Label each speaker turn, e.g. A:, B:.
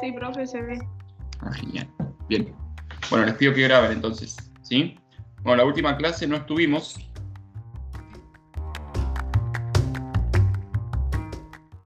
A: Sí, profe, se ve.
B: Ah, genial. Bien. Bueno, les pido que graben entonces, ¿sí? Bueno, la última clase no estuvimos